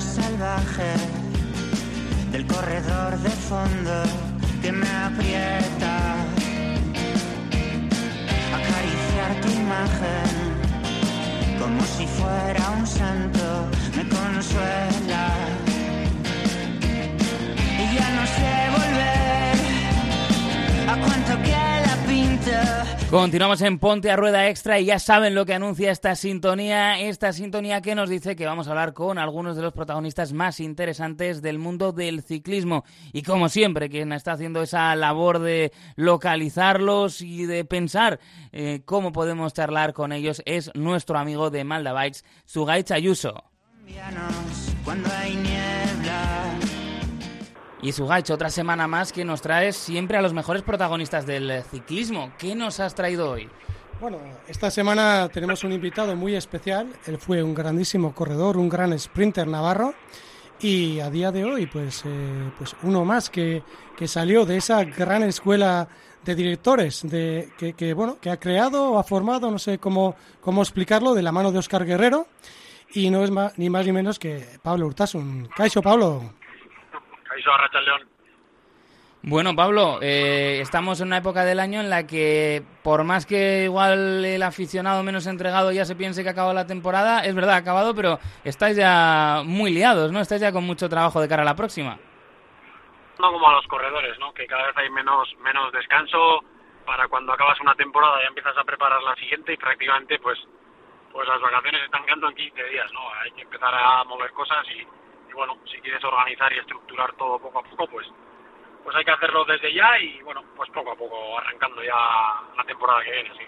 salvaje del corredor de fondo que me aprieta. Acariciar tu imagen como si fuera un santo me consuela. Y ya no sé volver a la pinta. Continuamos en Ponte a Rueda Extra y ya saben lo que anuncia esta sintonía, esta sintonía que nos dice que vamos a hablar con algunos de los protagonistas más interesantes del mundo del ciclismo. Y como siempre, quien está haciendo esa labor de localizarlos y de pensar eh, cómo podemos charlar con ellos es nuestro amigo de Malda Bikes, Sugay Chayuso. Cuando hay niebla. Y Sugaich, otra semana más que nos traes siempre a los mejores protagonistas del ciclismo. ¿Qué nos has traído hoy? Bueno, esta semana tenemos un invitado muy especial. Él fue un grandísimo corredor, un gran sprinter navarro. Y a día de hoy, pues, eh, pues uno más que, que salió de esa gran escuela de directores de, que, bueno, que ha creado o ha formado, no sé cómo, cómo explicarlo, de la mano de Oscar Guerrero. Y no es ni más ni menos que Pablo Urtasun. Caixo, Pablo. León. Bueno, Pablo, eh, estamos en una época del año en la que, por más que igual el aficionado menos entregado ya se piense que ha acabado la temporada, es verdad, ha acabado, pero estáis ya muy liados, ¿no? Estáis ya con mucho trabajo de cara a la próxima. No como a los corredores, ¿no? Que cada vez hay menos, menos descanso para cuando acabas una temporada ya empiezas a preparar la siguiente y prácticamente, pues, pues las vacaciones están quedando en 15 días, ¿no? Hay que empezar a mover cosas y, y bueno, si quieres organizar y estructurar todo poco a poco, pues pues hay que hacerlo desde ya y bueno, pues poco a poco arrancando ya la temporada que viene, sí.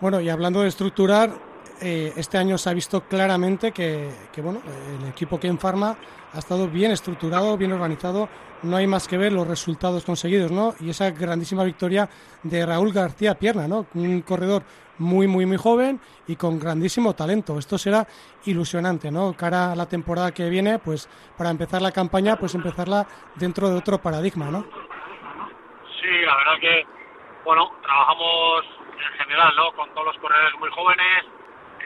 Bueno, y hablando de estructurar, eh, este año se ha visto claramente que, bueno, el equipo que en Pharma ha estado bien estructurado, bien organizado, no hay más que ver los resultados conseguidos, ¿no? Y esa grandísima victoria de Raúl García Pierna, ¿no? Un corredor muy, muy, muy joven y con grandísimo talento. Esto será ilusionante, ¿no? Cara a la temporada que viene, pues para empezar la campaña, pues empezarla dentro de otro paradigma, ¿no? Sí, la verdad que, bueno, trabajamos en general, ¿no? Con todos los corredores muy jóvenes.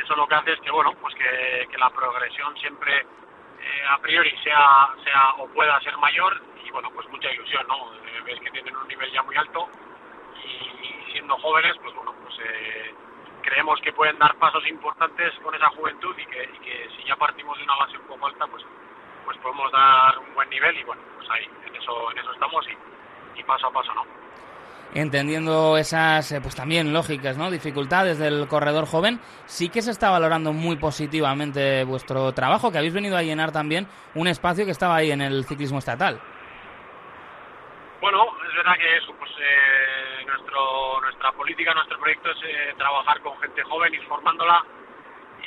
Eso lo que hace es que, bueno, pues que, la progresión siempre eh, a priori sea, sea o pueda ser mayor y, bueno, pues mucha ilusión, ¿no? Eh, ves que tienen un nivel ya muy alto y, y siendo jóvenes, pues bueno, pues eh, creemos que pueden dar pasos importantes con esa juventud y que, y que si ya partimos de una base un poco alta, pues pues podemos dar un buen nivel y bueno, pues ahí, en eso, en eso estamos y, y paso a paso, ¿no? Entendiendo esas, eh, pues también lógicas, ¿no? Dificultades del corredor joven, sí que se está valorando muy positivamente vuestro trabajo, que habéis venido a llenar también un espacio que estaba ahí en el ciclismo estatal. Bueno, es verdad que eso, pues eh, nuestro, nuestra política, nuestro proyecto es eh, trabajar con gente joven, informándola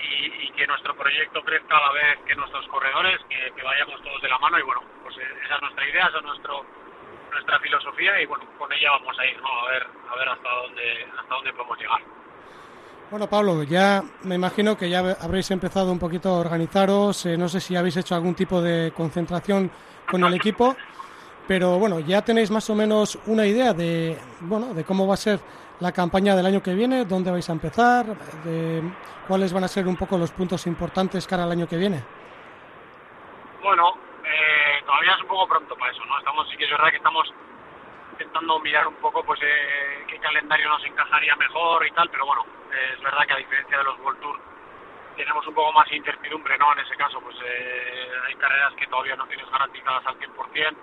y, y, que nuestro proyecto crezca a la vez que nuestros corredores, que, vayamos todos de la mano y bueno, pues eh, esa es nuestra idea, esa es nuestro nuestra filosofía y bueno, con ella vamos a ir, ¿no? A ver, a ver hasta dónde, hasta dónde podemos llegar. Bueno, Pablo, ya me imagino que ya habréis empezado un poquito a organizaros. Eh, no sé si habéis hecho algún tipo de concentración con el equipo, pero bueno, ya tenéis más o menos una idea de, bueno, de cómo va a ser la campaña del año que viene, dónde vais a empezar, de cuáles van a ser un poco los puntos importantes cara al año que viene. Bueno, eh, todavía es un poco pronto para eso, ¿no? Estamos, sí que es verdad que estamos intentando mirar un poco pues eh, qué calendario nos encajaría mejor y tal, pero bueno, eh, es verdad que a diferencia de los World Tour tenemos un poco más incertidumbre, ¿no? En ese caso, pues eh, hay carreras que todavía no tienes garantizadas al 100%,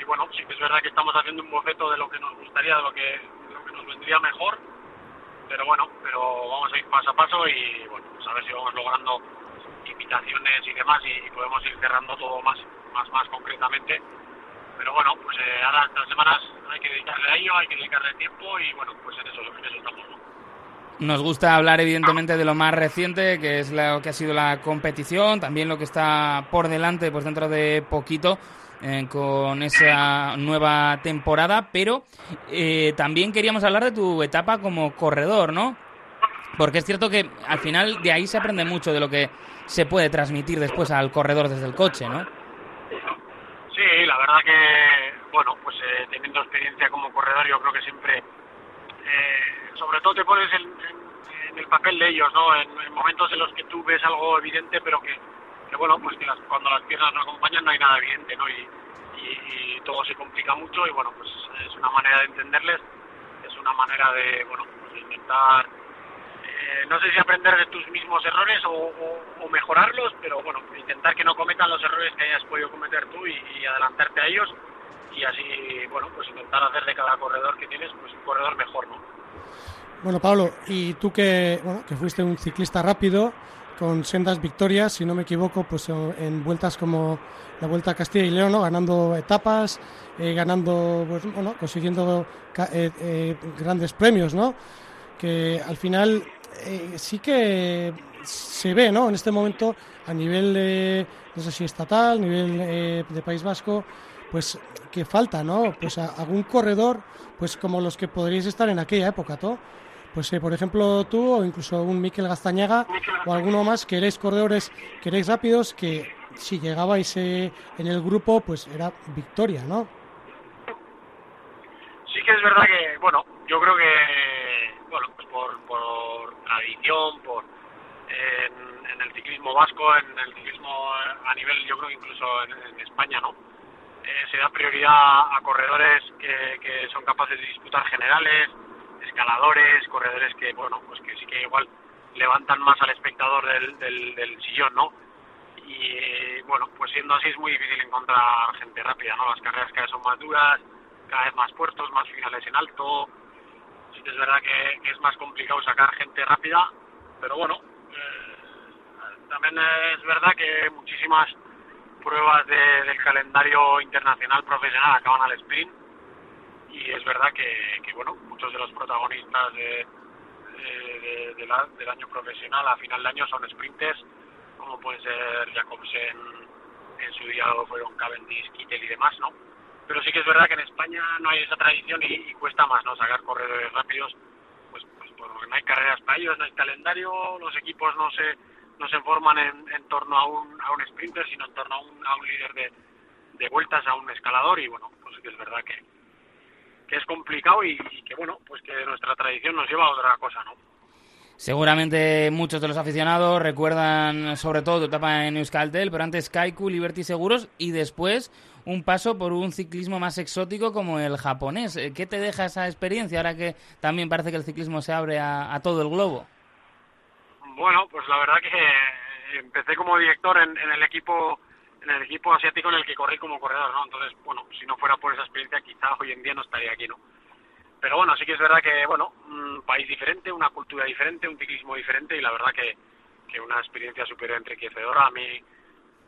y bueno, sí que es verdad que estamos haciendo un boceto de lo que nos gustaría, de lo que, de lo que nos vendría mejor, pero bueno, pero vamos a ir paso a paso y bueno, pues a ver si vamos logrando invitaciones y demás y, y podemos ir cerrando todo más, más, más concretamente. Pero bueno, pues eh, ahora estas semanas hay que dedicarle a ello, hay que dedicarle tiempo y bueno, pues en eso, en estamos. ¿no? Nos gusta hablar evidentemente de lo más reciente, que es lo que ha sido la competición, también lo que está por delante, pues dentro de poquito, eh, con esa nueva temporada, pero eh, también queríamos hablar de tu etapa como corredor, ¿no? Porque es cierto que al final de ahí se aprende mucho de lo que se puede transmitir después al corredor desde el coche, ¿no? Verdad que, bueno, pues eh, teniendo experiencia como corredor, yo creo que siempre, eh, sobre todo te pones en, en, en, el papel de ellos, ¿no? En, en, momentos en los que tú ves algo evidente, pero que, bueno, pues que cuando las piernas no acompañan no hay nada evidente, ¿no? Y, y, todo se complica mucho y bueno, pues es una manera de entenderles, es una manera de, bueno, pues intentar, eh, no sé si aprender de tus mismos errores o, mejorarlos, pero bueno, intentar que no cometan los errores que hayas podido cometer tú y, adelantarte a ellos y así, bueno, pues intentar hacer de cada corredor que tienes, pues un corredor mejor, ¿no? Bueno, Pablo, y tú que, bueno, que fuiste un ciclista rápido, con sendas victorias, si no me equivoco, pues en vueltas como la Vuelta a Castilla y León, ganando etapas, eh, ganando, pues, bueno, consiguiendo eh, grandes premios, ¿no? Que al final sí que se ve, ¿no? En este momento a nivel, de, no sé si estatal, nivel de País Vasco, pues que falta, ¿no? Pues algún corredor, pues como los que podríais estar en aquella época, ¿no? pues eh, por ejemplo tú o incluso un Miquel Gastañaga o alguno más que erais corredores, que erais rápidos, que si llegabais eh, en el grupo, pues era victoria, ¿no? Sí que es verdad que, bueno, yo creo que, bueno, pues por tradición, por en, el ciclismo vasco, en el ciclismo a nivel, yo creo que incluso en, España, ¿no? Eh, se da prioridad a corredores que, que son capaces de disputar generales, escaladores, corredores que, bueno, pues que sí que igual levantan más al espectador del, del, sillón, ¿no? Y bueno, pues siendo así es muy difícil encontrar gente rápida, ¿no? Las carreras cada vez son más duras, cada vez más puertos, más finales en alto. Sí es verdad que, es más complicado sacar gente rápida, pero bueno, eh, también es verdad que muchísimas pruebas del calendario internacional profesional acaban al sprint. Y es verdad que, bueno muchos de los protagonistas de, del año profesional a final de año son sprinters como pueden ser Jacobsen en su día fueron Cavendish, Kittel y demás no pero sí que es verdad que en España no hay esa tradición y, cuesta más no sacar corredores rápidos pues, pues porque no hay carreras para ellos no hay calendario los equipos no se no se forman en, torno a un, a un sprinter sino en torno a un, a un líder de, de vueltas a un escalador y bueno pues sí que es verdad que es complicado y, que bueno, pues que nuestra tradición nos lleva a otra cosa, ¿no? Seguramente muchos de los aficionados recuerdan sobre todo tu etapa en Euskaltel, pero antes Kaiku, Liberty Seguros y después un paso por un ciclismo más exótico como el japonés. Eh, ¿Qué te deja esa experiencia ahora que también parece que el ciclismo se abre a, todo el globo? Bueno, pues la verdad que empecé como director en el equipo en el equipo asiático en el que corrí como corredor, ¿no? Entonces, bueno, si no fuera por esa experiencia, quizá hoy en día no estaría aquí, ¿no? Pero bueno, sí que es verdad que, bueno, un país diferente, una cultura diferente, un ciclismo diferente y la verdad que, que una experiencia súper enriquecedora. A mí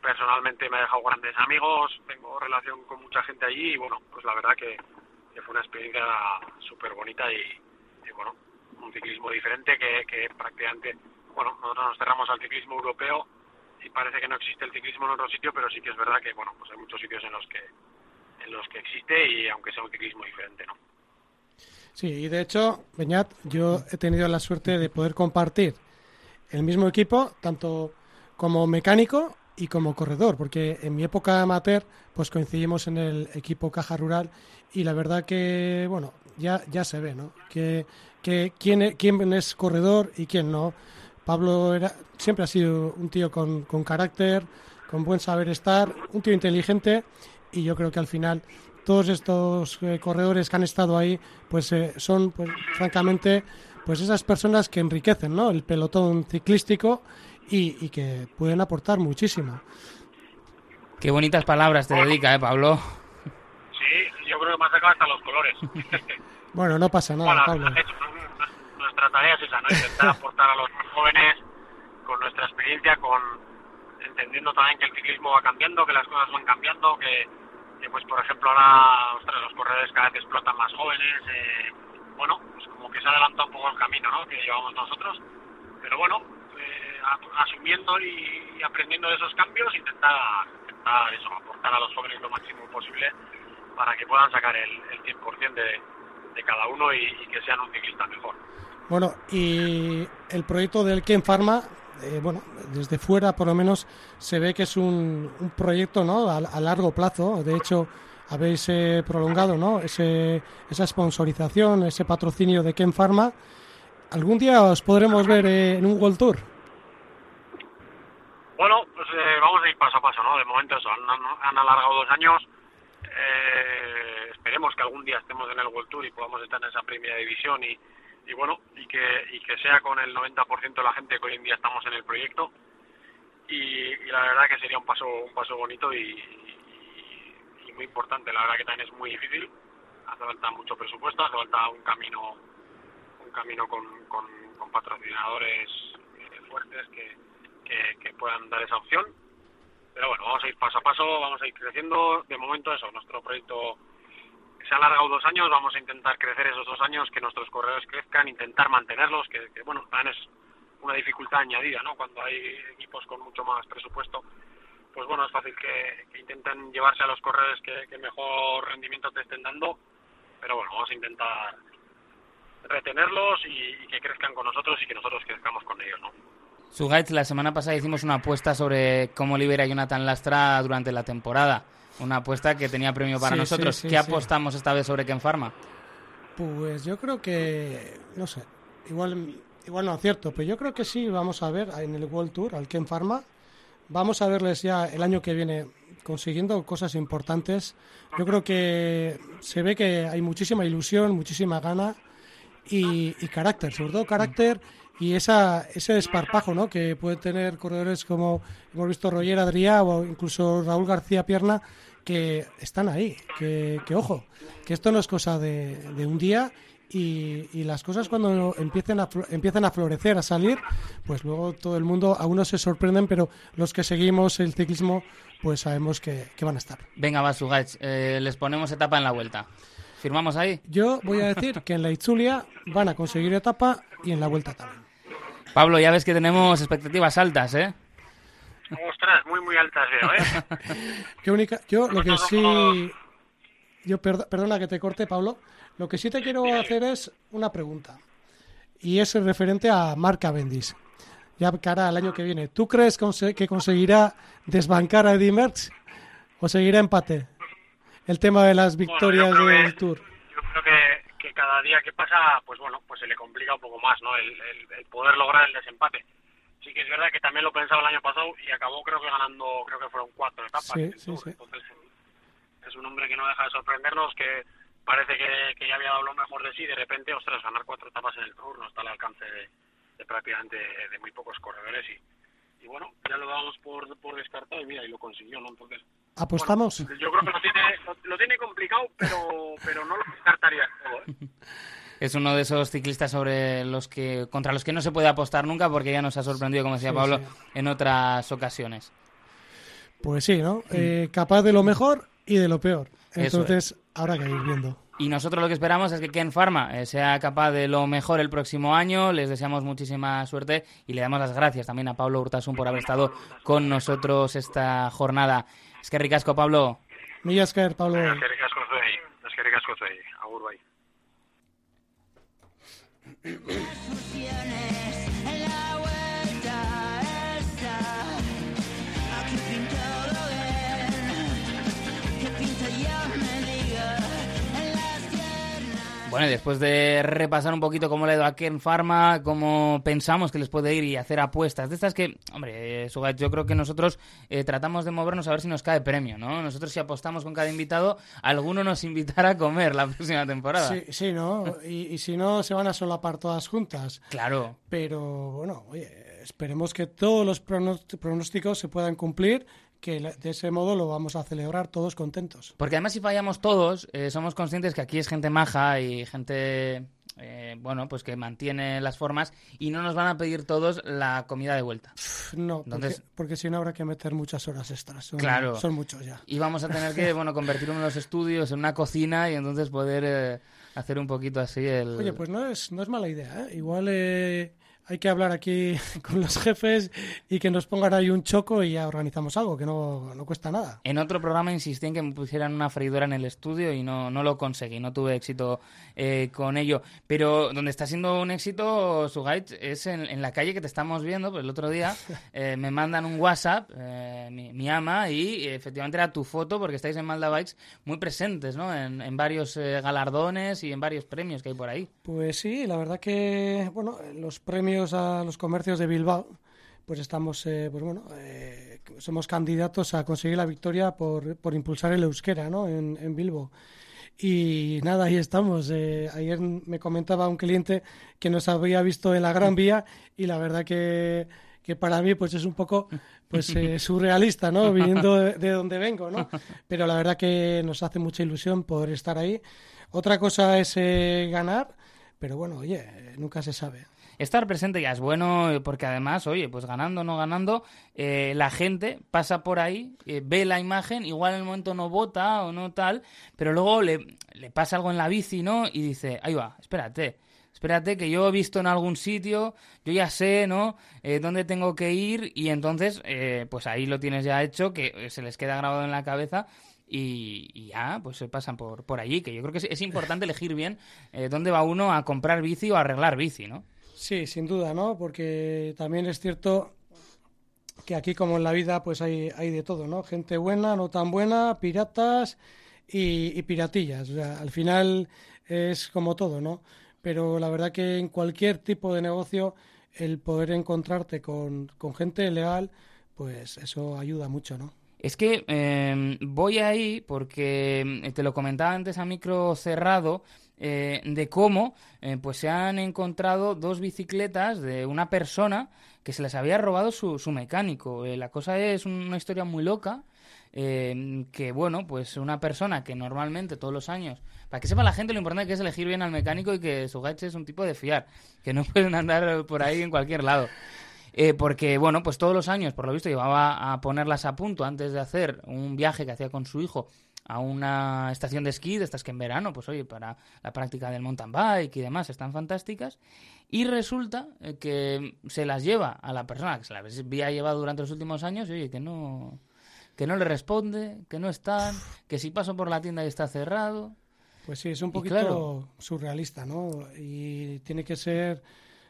personalmente me ha dejado grandes amigos, tengo relación con mucha gente allí y bueno, pues la verdad que, fue una experiencia súper bonita y, bueno, un ciclismo diferente que, prácticamente, bueno, nosotros nos cerramos al ciclismo europeo y parece que no existe el ciclismo en otro sitio, pero sí que es verdad que bueno, pues hay muchos sitios en los que en los que existe y aunque sea un ciclismo diferente, ¿no? Sí, y de hecho, Beñat, yo he tenido la suerte de poder compartir el mismo equipo, tanto como mecánico y como corredor, porque en mi época amateur, pues coincidimos en el equipo Caja Rural y la verdad que, bueno, ya, ya se ve, ¿no? Que, que quién, e, quién es corredor y quién no. Pablo era, siempre ha sido un tío con, con carácter, con buen saber estar, un tío inteligente y yo creo que al final todos estos eh, corredores que han estado ahí pues eh, son pues francamente pues esas personas que enriquecen ¿no? el pelotón ciclístico y, y, que pueden aportar muchísimo. Qué bonitas palabras te dedica, ¿eh, Pablo? Sí, yo creo que me ha sacado hasta los colores. bueno, no pasa nada, Pablo nuestra tarea es esa, ¿no? Intentar aportar a los más jóvenes con nuestra experiencia, con entendiendo también que el ciclismo va cambiando, que las cosas van cambiando, que, pues por ejemplo ahora los corredores cada vez explotan más jóvenes, eh, bueno, pues como que se adelanta un poco el camino, ¿no? Que llevamos nosotros, pero bueno, eh, asumiendo y, aprendiendo de esos cambios, intentar, intentar eso, aportar a los jóvenes lo máximo posible para que puedan sacar el, el 100% de, cada uno y que sean un ciclista mejor. Bueno, y el proyecto del Ken Pharma, eh, bueno, desde fuera por lo menos se ve que es un, un proyecto ¿no? a, largo plazo. De hecho, habéis eh, prolongado ¿no? Ese, esa sponsorización, ese patrocinio de Ken Pharma. ¿Algún día os podremos ver eh, en un World Tour? Bueno, pues eh, vamos a ir paso a paso, ¿no? De momento eso, han, alargado dos años. Eh, esperemos que algún día estemos en el World Tour y podamos estar en esa primera división y, y bueno, y que, y que sea con el 90% de la gente que hoy en día estamos en el proyecto. Y, y la verdad que sería un paso un paso bonito y, y- y muy importante. La verdad que también es muy difícil. Hace falta mucho presupuesto, hace falta un camino un camino con, con, con patrocinadores eh, fuertes que, que, que puedan dar esa opción. Pero bueno, vamos a ir paso a paso, vamos a ir creciendo. De momento eso, nuestro proyecto se ha alargado dos años, vamos a intentar crecer esos dos años, que nuestros corredores crezcan, intentar mantenerlos, que, que, bueno, también es una dificultad añadida, ¿no? Cuando hay equipos con mucho más presupuesto, pues bueno, es fácil que, que intenten llevarse a los corredores que, que mejor rendimiento te estén dando, pero bueno, vamos a intentar retenerlos y, y que crezcan con nosotros y que nosotros crezcamos con ellos, ¿no? Sugaitz, la semana pasada hicimos una apuesta sobre cómo libera a Jonathan Lastra durante la temporada. Una apuesta que tenía premio para Sí, nosotros. sí, sí, ¿Qué apostamos esta vez sobre Ken Pharma? Pues yo creo que, no sé, igual, igual no acierto, pero yo creo que sí vamos a ver en el World Tour al Ken Pharma. Vamos a verles ya el año que viene consiguiendo cosas importantes. Yo creo que se ve que hay muchísima ilusión, muchísima gana y, y carácter, sobre todo carácter y esa, ese desparpajo ¿no? que puede tener corredores como hemos visto Roger Adrià o incluso Raúl García Pierna que están ahí, que, que ojo, que esto no es cosa de, de un día y, y las cosas cuando empiecen a, empiezan a florecer, a salir, pues luego todo el mundo, a unos se sorprenden, pero los que seguimos el ciclismo, pues sabemos que, que van a estar. Venga, va, Sugaitz, eh, les ponemos etapa en la vuelta. ¿Firmamos ahí? Yo voy a decir que en la Itzulia van a conseguir etapa y en la vuelta también. Pablo, ya ves que tenemos expectativas altas, ¿eh? Ostras, muy, muy altas veo, ¿eh? Qué única, yo lo que sí, yo perdo- perdona que te corte, Pablo. Lo que sí te quiero hacer es una pregunta y es referente a Mark Cavendish. Ya cara al año que viene, ¿tú crees que conseguirá desbancar a Eddie Merckx o seguirá empate? El tema de las victorias del que- Tour. Yo creo que, que cada día que pasa, pues bueno, pues se le complica un poco más, ¿no? El, el- el poder lograr el desempate. Sí que es verdad que también lo pensaba el año pasado y acabó creo que ganando, creo que fueron cuatro etapas. Sí, en el sí, Tour. sí. Entonces es un hombre que no deja de sorprendernos, que parece que, que ya había dado lo mejor de sí, de repente, ostras, ganar cuatro etapas en el Tour no está al alcance de, de prácticamente de muy pocos corredores y, y bueno, ya lo dábamos por, por descartado y mira, y lo consiguió, ¿no? Entonces, ¿Apostamos? bueno, yo creo que lo tiene, lo, lo tiene complicado, pero, pero no lo descartaría ¿eh? Es uno de esos ciclistas sobre los que contra los que no se puede apostar nunca porque ya nos ha sorprendido, como decía Sí, Pablo, sí. en otras ocasiones. Pues sí, ¿no? Eh, capaz de lo mejor y de lo peor. Entonces, habrá que ir viendo. Y nosotros lo que esperamos es que Ken Pharma eh, sea capaz de lo mejor el próximo año. Les deseamos muchísima suerte y le damos las gracias también a Pablo Urtasun por haber estado con nosotros esta jornada. Es que ricasco, Pablo. Mila esker, Pablo. Eskerrik asko zuei, eskerrik asko zuei, agur bai. Bueno, y después de repasar un poquito cómo le ha ido a Ken Pharma, cómo pensamos que les puede ir y hacer apuestas de estas que, hombre, eh, Sugat, yo creo que nosotros eh, tratamos de movernos a ver si nos cae premio, ¿no? Nosotros si apostamos con cada invitado, alguno nos invitará a comer la próxima temporada. Sí, sí, ¿no? Y, y si no, se van a solapar todas juntas. Claro. Pero bueno, oye, esperemos que todos los pronósticos se puedan cumplir, que de ese modo lo vamos a celebrar todos contentos. Porque además si fallamos todos, eh, somos conscientes que aquí es gente maja y gente, eh, bueno, pues que mantiene las formas y no nos van a pedir todos la comida de vuelta. No, porque, Entonces- porque si no habrá que meter muchas horas extras. Son, Claro. Son muchos ya. Y vamos a tener que, bueno, convertir uno de los estudios en una cocina y entonces poder eh, hacer un poquito así el... Oye, pues no es, no es mala idea, ¿eh? Igual eh, hay que hablar aquí con los jefes y que nos pongan ahí un choco y ya organizamos algo, que no, no cuesta nada. En otro programa insistí en que me pusieran una freidora en el estudio y no, no lo conseguí, no tuve éxito eh, con ello. Pero donde está siendo un éxito, Sugait, es en, en la calle que te estamos viendo. Pues el otro día eh, me mandan un WhatsApp, eh, mi, mi ama, y efectivamente era tu foto porque estáis en Malda Bikes muy presentes, ¿no? En, en varios eh, galardones y en varios premios que hay por ahí. Pues sí, la verdad que, bueno, los premios a los comercios de Bilbao, pues estamos, eh, pues bueno, eh, somos candidatos a conseguir la victoria por, por impulsar el euskera, ¿no? En, en Bilbo. Y nada, ahí estamos. Eh, ayer me comentaba un cliente que nos había visto en la Gran Vía y la verdad que, que para mí pues es un poco pues eh, surrealista, ¿no? Viniendo de, de, donde vengo, ¿no? Pero la verdad que nos hace mucha ilusión poder estar ahí. Otra cosa es eh, ganar, pero bueno, oye, nunca se sabe estar presente ya es bueno eh, porque además, oye, pues ganando o no ganando, eh, la gente pasa por ahí, eh, ve la imagen, igual en el momento no vota o no tal, pero luego le, le pasa algo en la bici, ¿no? Y dice, ahí va, espérate. Espérate, que yo he visto en algún sitio, yo ya sé, ¿no? Eh, dónde tengo que ir y entonces, eh, pues ahí lo tienes ya hecho, que se les queda grabado en la cabeza y, ya, pues se pasan por, por allí, que yo creo que es, es importante elegir bien eh, dónde va uno a comprar bici o a arreglar bici, ¿no? Sí, sin duda, ¿no? Porque también es cierto que aquí como en la vida pues hay, hay de todo, ¿no? Gente buena, no tan buena, piratas y, piratillas. O sea, al final es como todo, ¿no? Pero la verdad que en cualquier tipo de negocio el poder encontrarte con, con gente leal, pues eso ayuda mucho, ¿no? Es que eh, voy ahí porque te lo comentaba antes a micro cerrado eh, de cómo eh, pues se han encontrado dos bicicletas de una persona que se les había robado su, su mecánico. Eh, la cosa es una historia muy loca. Eh, que bueno, pues una persona que normalmente todos los años, para que sepa la gente lo importante que es elegir bien al mecánico y que su gache es un tipo de fiar, que no pueden andar por ahí en cualquier lado. Eh, porque, bueno, pues todos los años, por lo visto, llevaba a ponerlas a punto antes de hacer un viaje que hacía con su hijo a una estación de esquí, de estas que en verano, pues oye, para la práctica del mountain bike y demás, están fantásticas. Y resulta eh, que se las lleva a la persona que se las había llevado durante los últimos años y oye, que no, que no le responde, que no están, que si paso por la tienda y está cerrado. Pues sí, es un poquito claro, surrealista, ¿no? Y tiene que ser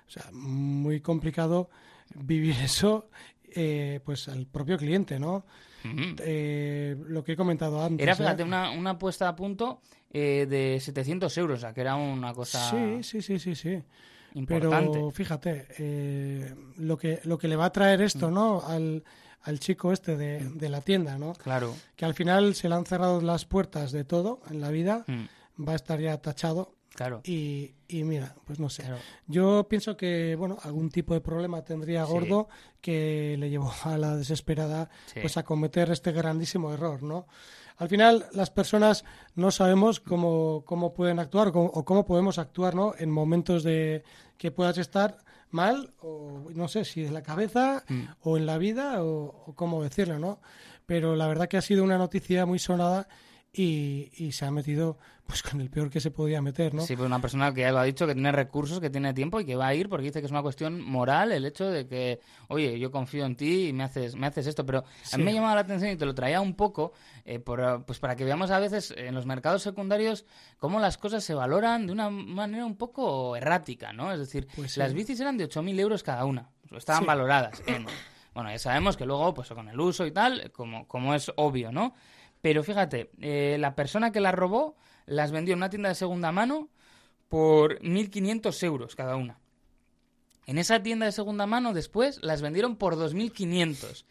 o sea, muy complicado vivir eso eh, pues al propio cliente, ¿no? Uh -huh. eh, lo que he comentado antes. Era, fíjate, ¿eh? una, una puesta a punto eh, de 700 euros, o sea, que era una cosa... Sí, sí, sí, sí, sí. Importante. Pero fíjate, lo, que, lo que le va a traer esto, ¿no? Al, al chico este de, de, la tienda, ¿no? Claro. Que al final se le han cerrado las puertas de todo en la vida, mm. va a estar ya tachado. Claro. Y, y mira, pues no sé. Claro. Yo pienso que, bueno, algún tipo de problema tendría Gordo sí. que le llevó a la desesperada sí. pues a cometer este grandísimo error, ¿no? Al final, las personas no sabemos cómo, cómo pueden actuar cómo, o cómo podemos actuar, ¿no? En momentos de que puedas estar mal, o no sé si de la cabeza, mm. o en la vida, o, o cómo decirlo, ¿no? Pero la verdad que ha sido una noticia muy sonada y, y, se ha metido pues con el peor que se podía meter, ¿no? Sí, pues una persona que ya lo ha dicho, que tiene recursos, que tiene tiempo y que va a ir porque dice que es una cuestión moral el hecho de que, oye, yo confío en ti y me haces, me haces esto, pero sí. a mí me ha llamado la atención y te lo traía un poco, eh, por, pues para que veamos a veces en los mercados secundarios cómo las cosas se valoran de una manera un poco errática, ¿no? Es decir, pues sí. las bicis eran de 8.000 euros cada una, estaban sí. valoradas en... Bueno, ya sabemos que luego, pues con el uso y tal, como, como es obvio, ¿no? Pero fíjate, eh, la persona que las robó las vendió en una tienda de segunda mano por 1.500 euros cada una. En esa tienda de segunda mano después las vendieron por 2.500.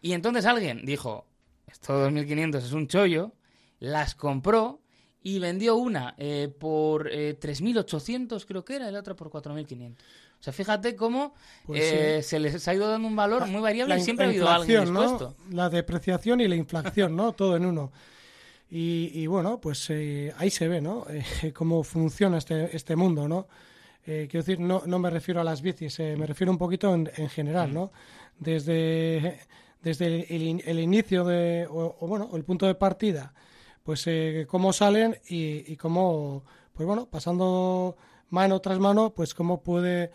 Y entonces alguien dijo, esto 2.500 es un chollo, las compró y vendió una eh, por eh, 3.800 creo que era y la otra por 4.500. O sea, fíjate cómo pues eh, sí. se les ha ido dando un valor muy variable la, y siempre ha habido alguien dispuesto. ¿no? La depreciación y la inflación, ¿no? Todo en uno. Y, y bueno, pues eh, ahí se ve, ¿no? Eh, cómo funciona este, este mundo, ¿no? Eh, quiero decir, no, no me refiero a las bicis, eh, me refiero un poquito en, en general, ¿no? Desde, desde el, el inicio de, o, o, bueno, el punto de partida, pues eh, cómo salen y, y cómo, pues bueno, pasando mano tras mano, pues cómo puede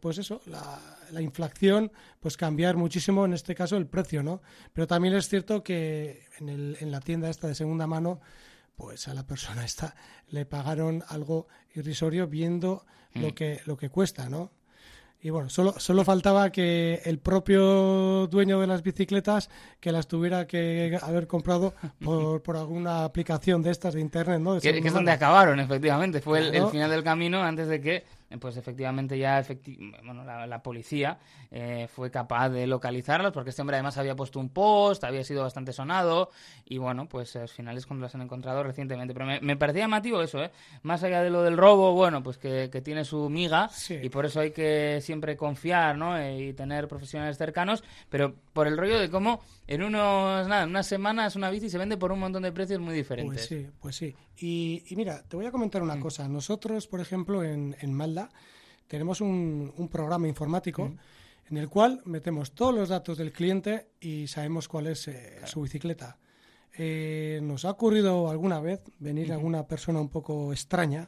pues eso, la, la, inflación, pues cambiar muchísimo, en este caso, el precio, ¿no? Pero también es cierto que en, el, en la tienda esta de segunda mano, pues a la persona esta le pagaron algo irrisorio viendo mm. lo, que, lo que cuesta, ¿no? Y bueno, solo, solo faltaba que el propio dueño de las bicicletas que las tuviera que haber comprado por, por alguna aplicación de estas de internet, ¿no? De que, que, es donde acabaron, efectivamente. Fue el, el, final del camino antes de que pues efectivamente ya bueno, la, policía eh, fue capaz de localizarlos, porque este hombre además había puesto un post, había sido bastante sonado, y bueno, pues al final es cuando los han encontrado recientemente. Pero me, parecía llamativo eso, ¿eh? Más allá de lo del robo, bueno, pues que, tiene su miga, y por eso hay que siempre confiar, ¿no? Eh, y tener profesionales cercanos, pero por el rollo de cómo en unos, nada, en unas semanas una bici se vende por un montón de precios muy diferentes. Pues sí, pues sí. Y, mira, te voy a comentar una mm. cosa. Nosotros, por ejemplo, en, en Malda tenemos un, un programa informático mm. en el cual metemos todos los datos del cliente y sabemos cuál es eh, su bicicleta. Eh, nos ha ocurrido alguna vez venir alguna persona un poco extraña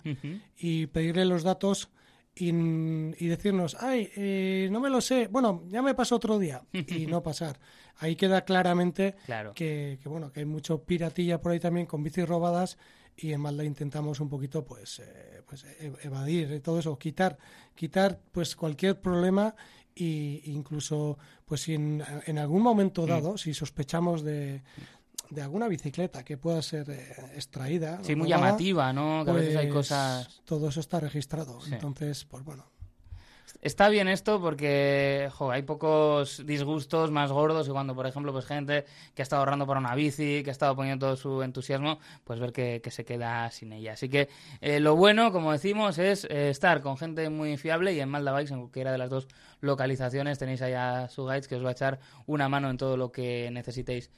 y pedirle los datos y, decirnos, ay, eh, no me lo sé, bueno, ya me pasó otro día y no pasar. Ahí queda claramente que, bueno, que hay mucho piratilla por ahí también con bicis robadas y en Malda intentamos un poquito pues, eh, pues e, evadir todo eso, quitar, quitar pues cualquier problema e incluso pues si en, en algún momento mm. dado, si sospechamos de, de alguna bicicleta que pueda ser eh, extraída. Sí, muy llamativa, ¿no? Que a veces hay pues, cosas. Todo eso está registrado. Entonces, pues bueno. Está bien esto porque hay pocos disgustos más gordos y cuando, por ejemplo, pues gente que ha estado ahorrando para una bici, que ha estado poniendo todo su entusiasmo, pues ver que, se queda sin ella. Así que eh, lo bueno, como decimos, es eh, estar con gente muy fiable y en Malda Bikes, en cualquiera de las dos localizaciones, tenéis allá su guides que os va a echar una mano en todo lo que necesitéis.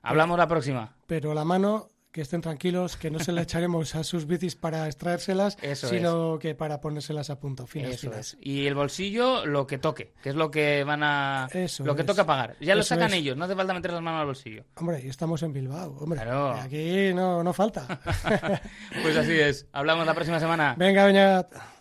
Hablamos la próxima. Pero la mano, que estén tranquilos, que no se la echaremos a sus bicis para extraérselas, sino que para ponérselas a punto. Finas, Eso Y el bolsillo, lo que toque, que es lo que van a. lo que toca pagar. Ya lo sacan ellos, no hace falta meter las manos al bolsillo. Hombre, y estamos en Bilbao, hombre. Aquí no, no falta. pues así es. Hablamos la próxima semana. Venga, Beñat.